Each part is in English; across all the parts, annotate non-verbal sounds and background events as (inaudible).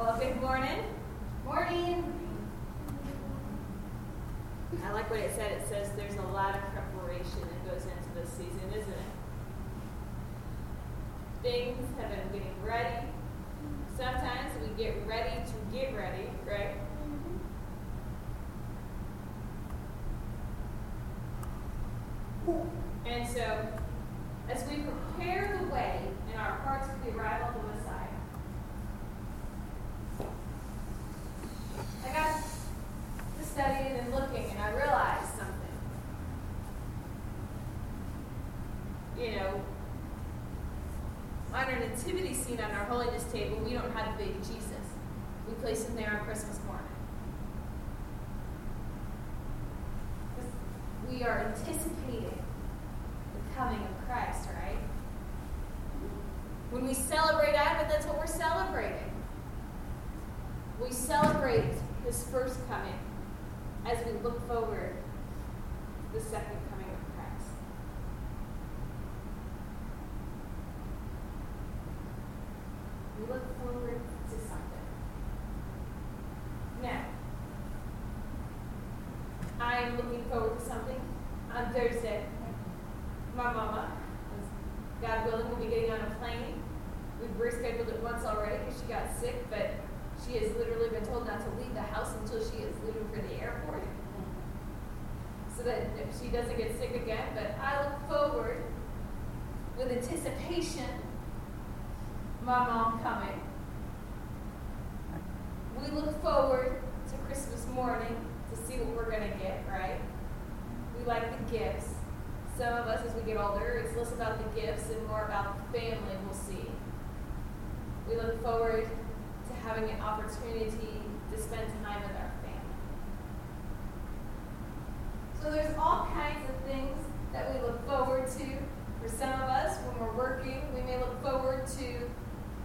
Well, good morning. Morning. I like what it said. It says there's a lot of preparation that goes into this season, isn't it? Things have been getting ready. Sometimes we get ready to get ready, right? Mm-hmm. And so, as we prepare the way in our hearts for the arrival of the Messiah, I got to studying and looking, and I realized something. You know, on our nativity scene on our holiness table, we don't have the baby Jesus. We place him there on Christmas morning. We are anticipating the coming of Christ, right? When we celebrate Advent, that's what we're celebrating. We celebrate his first coming as we look forward the second coming of Christ. We look forward to something. Now, I'm looking forward to something on Thursday. My mama, God willing, will be getting on a plane. We've rescheduled it once already because she got sick, but she has literally been told not to leave the house until she is leaving for the airport. So that she doesn't get sick again, but I look forward with anticipation my mom coming. We look forward to Christmas morning to see what we're going to get, right? We like the gifts. Some of us, as we get older, it's less about the gifts and more about the family we'll see. We look forward to having an opportunity to spend time with our family. So there's all kinds of things that we look forward to. For some of us, when we're working, we may look forward to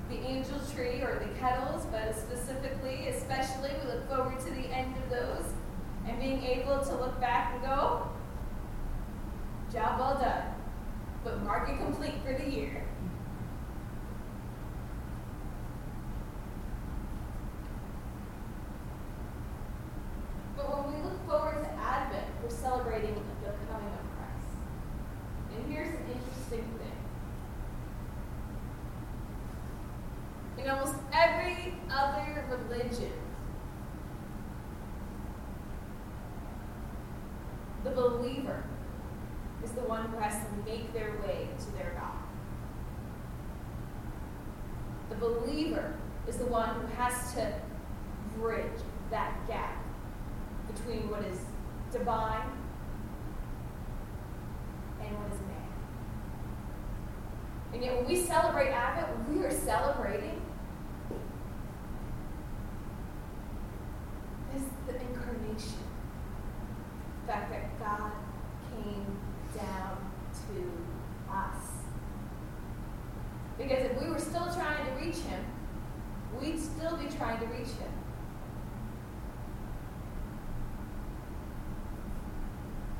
the angel tree or the kettles, but specifically, especially, we look forward to the end of those and being able to look back and go, job well done, but mark it complete for the year. But when we look forward to Advent, we're celebrating the coming of Christ. And here's an interesting thing. In almost every other religion, the believer is the one who has to make their way to their God. The believer is the one who has to bridge that gap between what is divine and what is man. And yet, when we celebrate Advent, we are celebrating this the incarnation. The fact that God came down to us. Because if we were still trying to reach Him, we'd still be trying to reach Him.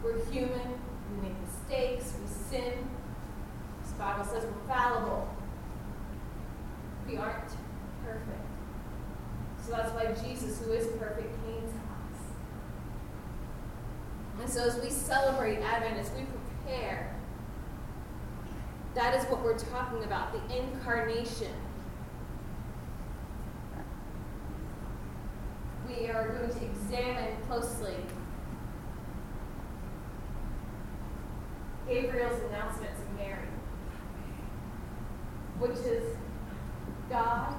We're human, we make mistakes, we sin. This Bible says we're fallible. We aren't perfect. So that's why Jesus, who is perfect, came to us. And so as we celebrate Advent, as we prepare, that is what we're talking about the incarnation. We are going to examine closely Gabriel's announcement to Mary, which is God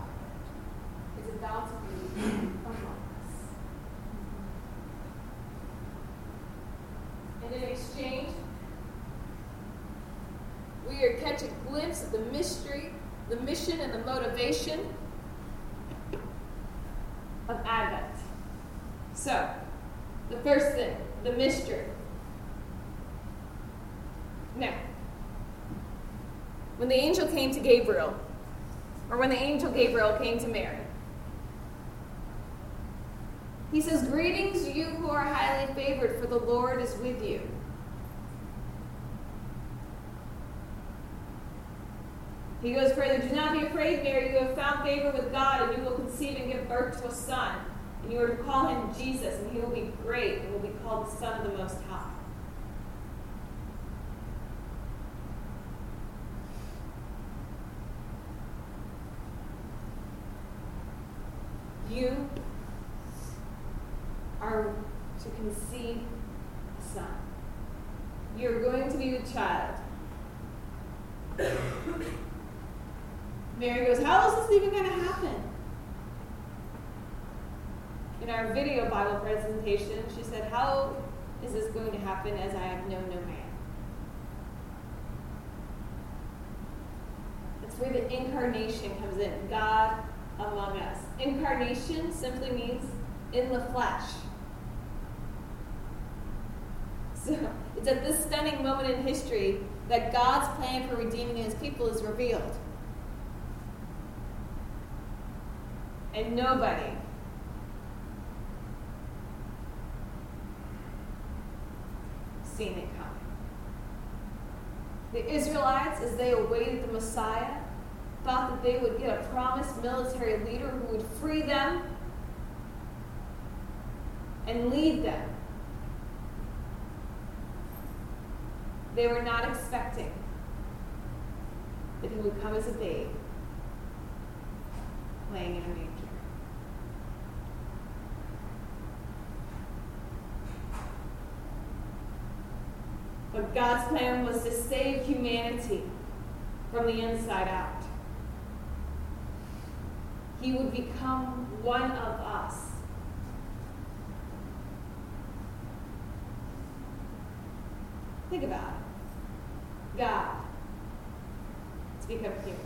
is about to be among us. And in exchange, we are catching a glimpse of the mystery, the mission, and the motivation of Advent. So, the first thing, the mystery. Now, when the angel came to Gabriel, or when the angel Gabriel came to Mary, he says, Greetings, you who are highly favored, for the Lord is with you. He goes further, Do not be afraid, Mary. You have found favor with God, and you will conceive and give birth to a son. And you are to call him Jesus, and he will be great and will be called the Son of the Most High. You are to conceive a son. You're going to be the child. Mary goes, How is this even going to happen? In our video Bible presentation, she said, How is this going to happen as I have known no man? That's where the incarnation comes in God. Incarnation simply means in the flesh. So it's at this stunning moment in history that God's plan for redeeming his people is revealed. And nobody seen it coming. The Israelites, as they awaited the Messiah, thought that they would get a promised military leader who would free them and lead them. They were not expecting that he would come as a babe, laying in a manger. But God's plan was to save humanity from the inside out. He would become one of us. Think about it. God to become human.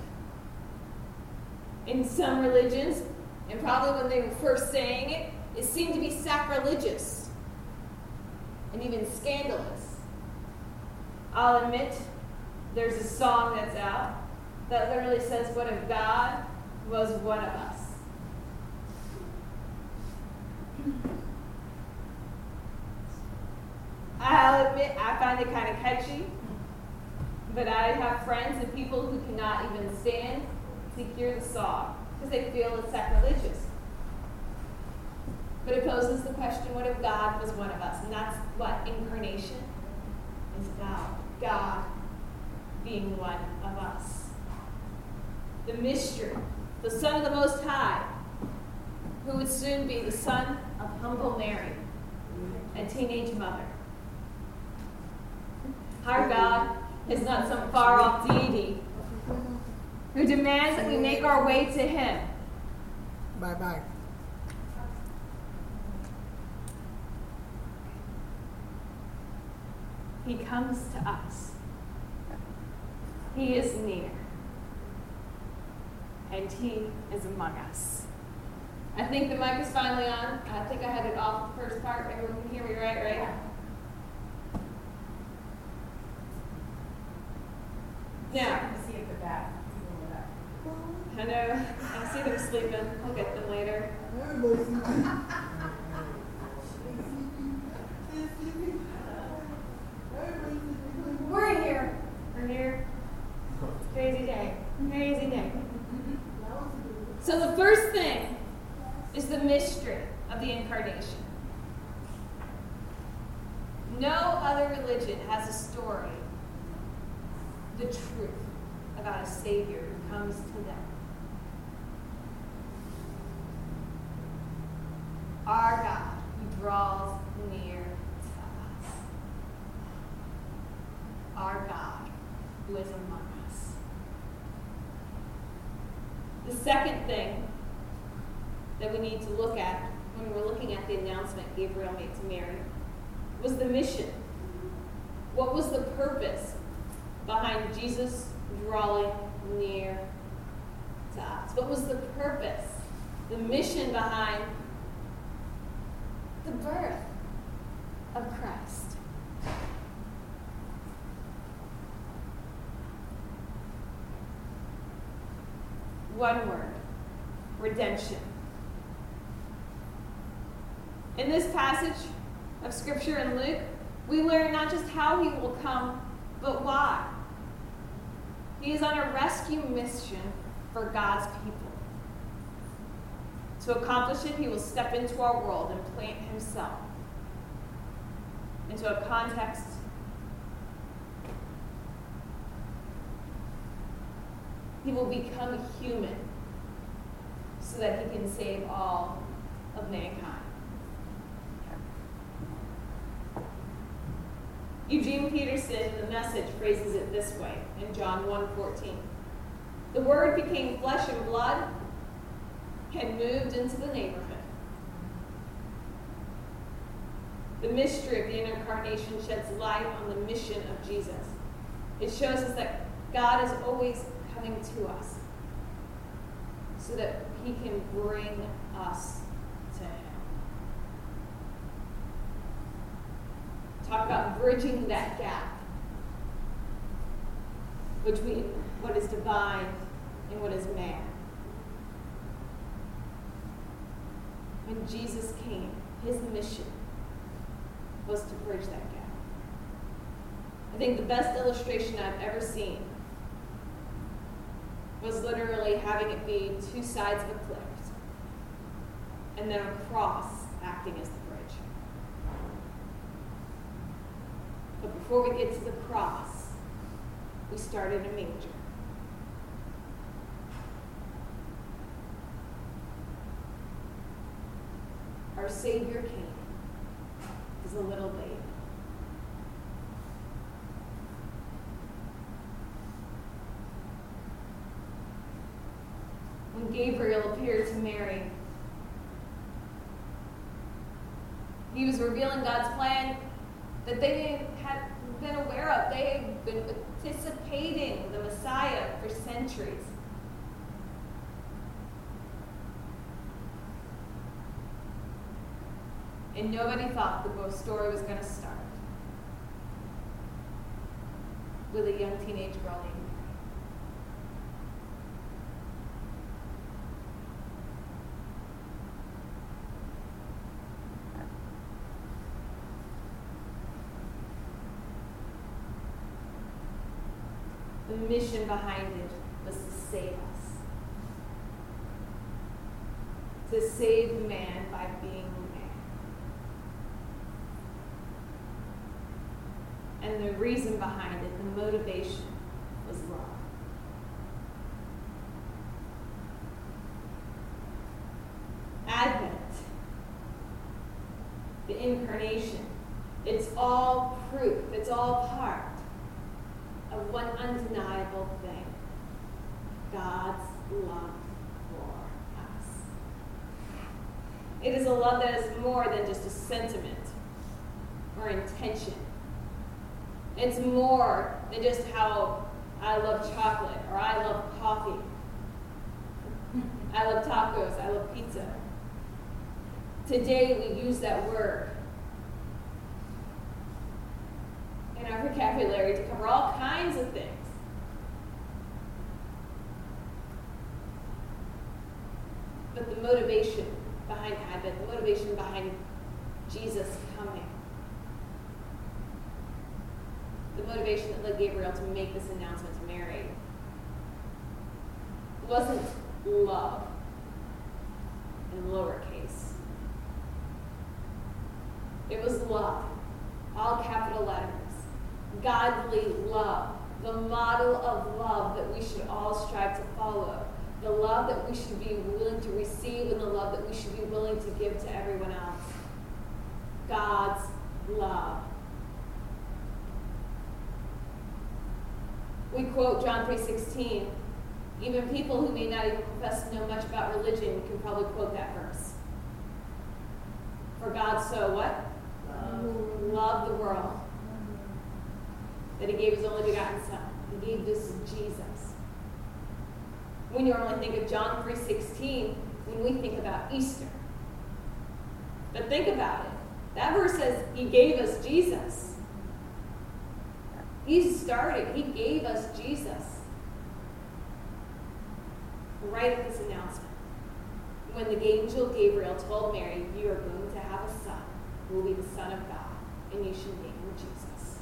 In some religions, and probably when they were first saying it, it seemed to be sacrilegious and even scandalous. I'll admit, there's a song that's out that literally says, What if God was one of us? I'll admit, I find it kind of catchy, but I have friends and people who cannot even stand to hear the song because they feel it's sacrilegious. But it poses the question what if God was one of us? And that's what incarnation is about God being one of us. The mystery, the Son of the Most High, who would soon be the son of humble Mary, a teenage mother. Our God is not some far off deity who demands that we make our way to Him. Bye bye. He comes to us. He is near. And He is among us. I think the mic is finally on. I think I had it off the first part. Everyone can hear me right, right? Yeah. Now, I See at the back. I know, I see them sleeping. I'll get them later. (laughs) We're here. We're here. Crazy day. Crazy day. So the first thing is the mystery the incarnation. No other religion has a story, the truth about a Savior who comes to them. Our God who draws near to us. Our God who is among us. The second thing that we need to look at when we're looking at the announcement Gabriel made to Mary was the mission. What was the purpose behind Jesus drawing near to us? What was the purpose, the mission behind the birth of Christ? One word redemption. In this passage of Scripture in Luke, we learn not just how he will come, but why. He is on a rescue mission for God's people. To accomplish it, he will step into our world and plant himself into a context he will become human so that he can save all of mankind. Eugene Peterson, in the message, phrases it this way in John 1:14. The word became flesh and blood and moved into the neighborhood. The mystery of the incarnation sheds light on the mission of Jesus. It shows us that God is always coming to us so that he can bring us to him. Talk about bridging that gap between what is divine and what is man. When Jesus came, his mission was to bridge that gap. I think the best illustration I've ever seen was literally having it be two sides of a cliff and then a cross acting as the bridge. But before we get to the cross, we start in a manger. Our Savior came as a little babe. When Gabriel appeared to Mary, he was revealing God's plan that they had been aware of. They have been anticipating the Messiah for centuries. And nobody thought the story was going to start with a young teenage girl named The mission behind it was to save us. To save man by being man. And the reason behind it, the motivation, was love. Advent, the incarnation, it's all proof, it's all part of what undeniable thing God's love for us. It is a love that is more than just a sentiment or intention. It's more than just how I love chocolate or I love coffee. I love tacos. I love pizza. Today we use that word in our vocabulary to cover all kinds of things. But the motivation behind Advent, the motivation behind Jesus coming, the motivation that led Gabriel to make this announcement to Mary wasn't love in lowercase. It was love, all capital letters godly love, the model of love that we should all strive to follow, the love that we should be willing to receive, and the love that we should be willing to give to everyone else. God's love. We quote John 3:16. Even people who may not even profess to know much about religion can probably quote that verse. For God so what? Love, Love the world that he gave his only begotten son. He gave this Jesus. We normally think of John 3.16 when we think about Easter. But think about it. That verse says he gave us Jesus. He started, he gave us Jesus. Right at this announcement. When the angel Gabriel told Mary, You are going to have a son who will be the Son of God, and you should name him Jesus.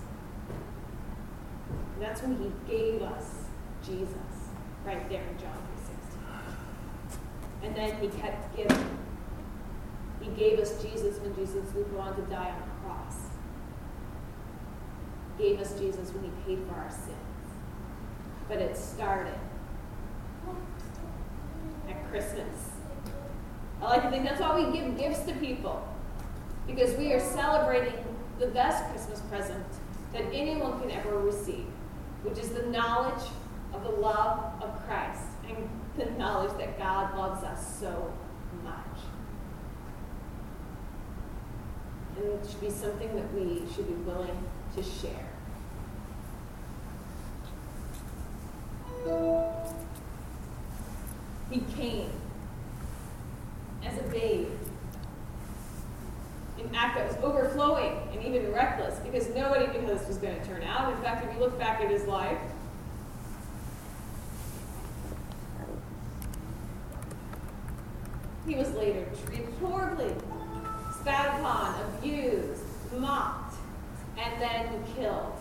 And that's when he gave us Jesus right there in John 3.16. And then he kept giving. He gave us Jesus when Jesus would go on to die on the cross. He gave us Jesus when he paid for our sins. But it started Christmas. I like to think that's why we give gifts to people. Because we are celebrating the best Christmas present that anyone can ever receive, which is the knowledge of the love of Christ and the knowledge that God loves us so much. And it should be something that we should be willing to share. He came as a babe. In fact, that was overflowing and even reckless because nobody knew how this was going to turn out. In fact, if you look back at his life, he was later treated horribly, spat upon, abused, mocked, and then killed.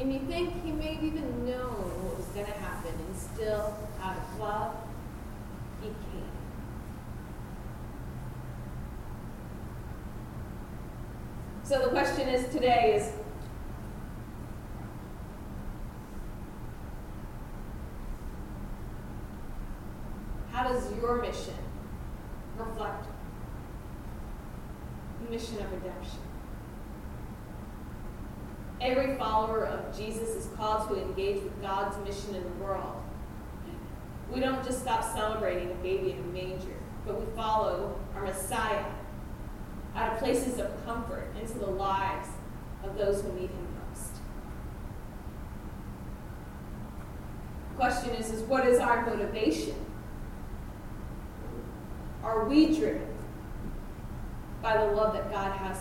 And you think he may have even known what was going to happen, and still, out of love, he came. So the question is today is how does your mission reflect the mission of redemption? Every follower of Jesus is called to engage with God's mission in the world. We don't just stop celebrating a baby in a manger, but we follow our Messiah out of places of comfort into the lives of those who need him most. The question is, is what is our motivation? Are we driven by the love that God has?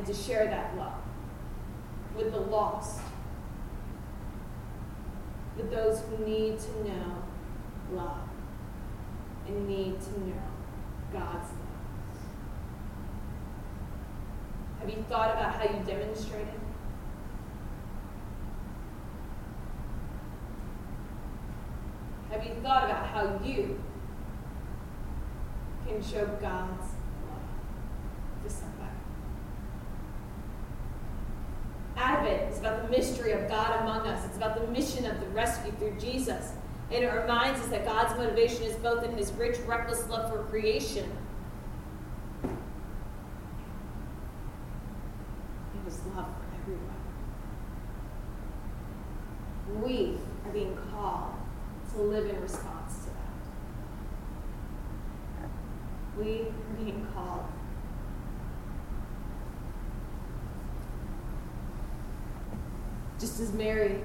And to share that love with the lost, with those who need to know love and need to know God's love. Have you thought about how you demonstrate it? Have you thought about how you can show God's love to somebody? Advent is about the mystery of God among us. It's about the mission of the rescue through Jesus. And it reminds us that God's motivation is both in his rich, reckless love for creation and his love for everyone. We are being called to live in response to that. We are being called just as Mary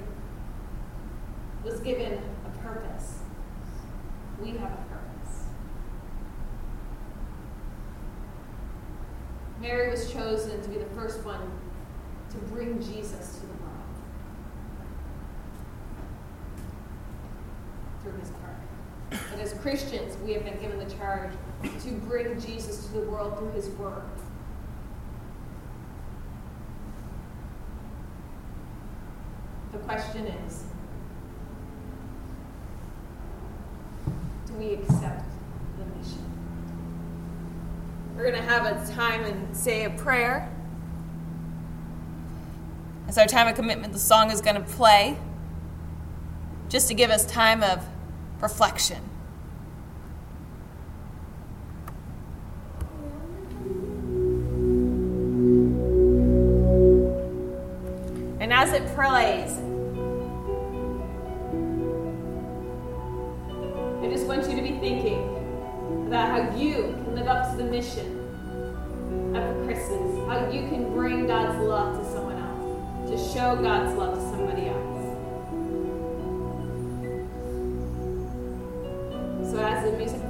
was given a purpose, we have a purpose. Mary was chosen to be the first one to bring Jesus to the world through his birth. And as Christians, we have been given the charge to bring Jesus to the world through his word. Question is do we accept the mission? We're going to have a time and say a prayer. As our time of commitment, the song is going to play just to give us time of reflection. And as it plays, the music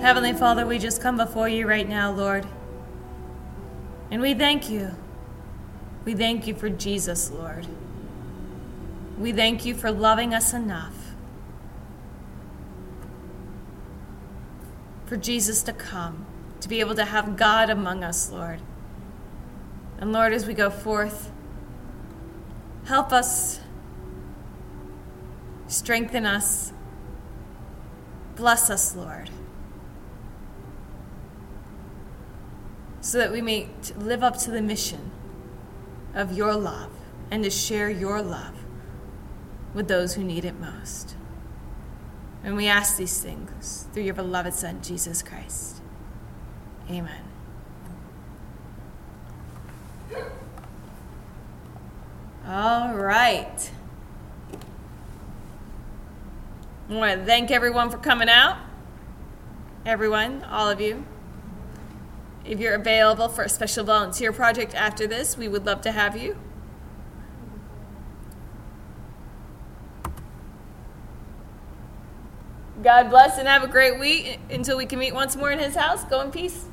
Heavenly Father, we just come before you right now, Lord. And we thank you. We thank you for Jesus, Lord. We thank you for loving us enough for Jesus to come, to be able to have God among us, Lord. And Lord, as we go forth, help us, strengthen us, bless us, Lord. So that we may live up to the mission of your love and to share your love with those who need it most. And we ask these things through your beloved Son, Jesus Christ. Amen. All right. I want to thank everyone for coming out. Everyone, all of you. If you're available for a special volunteer project after this, we would love to have you. God bless and have a great week until we can meet once more in His house. Go in peace.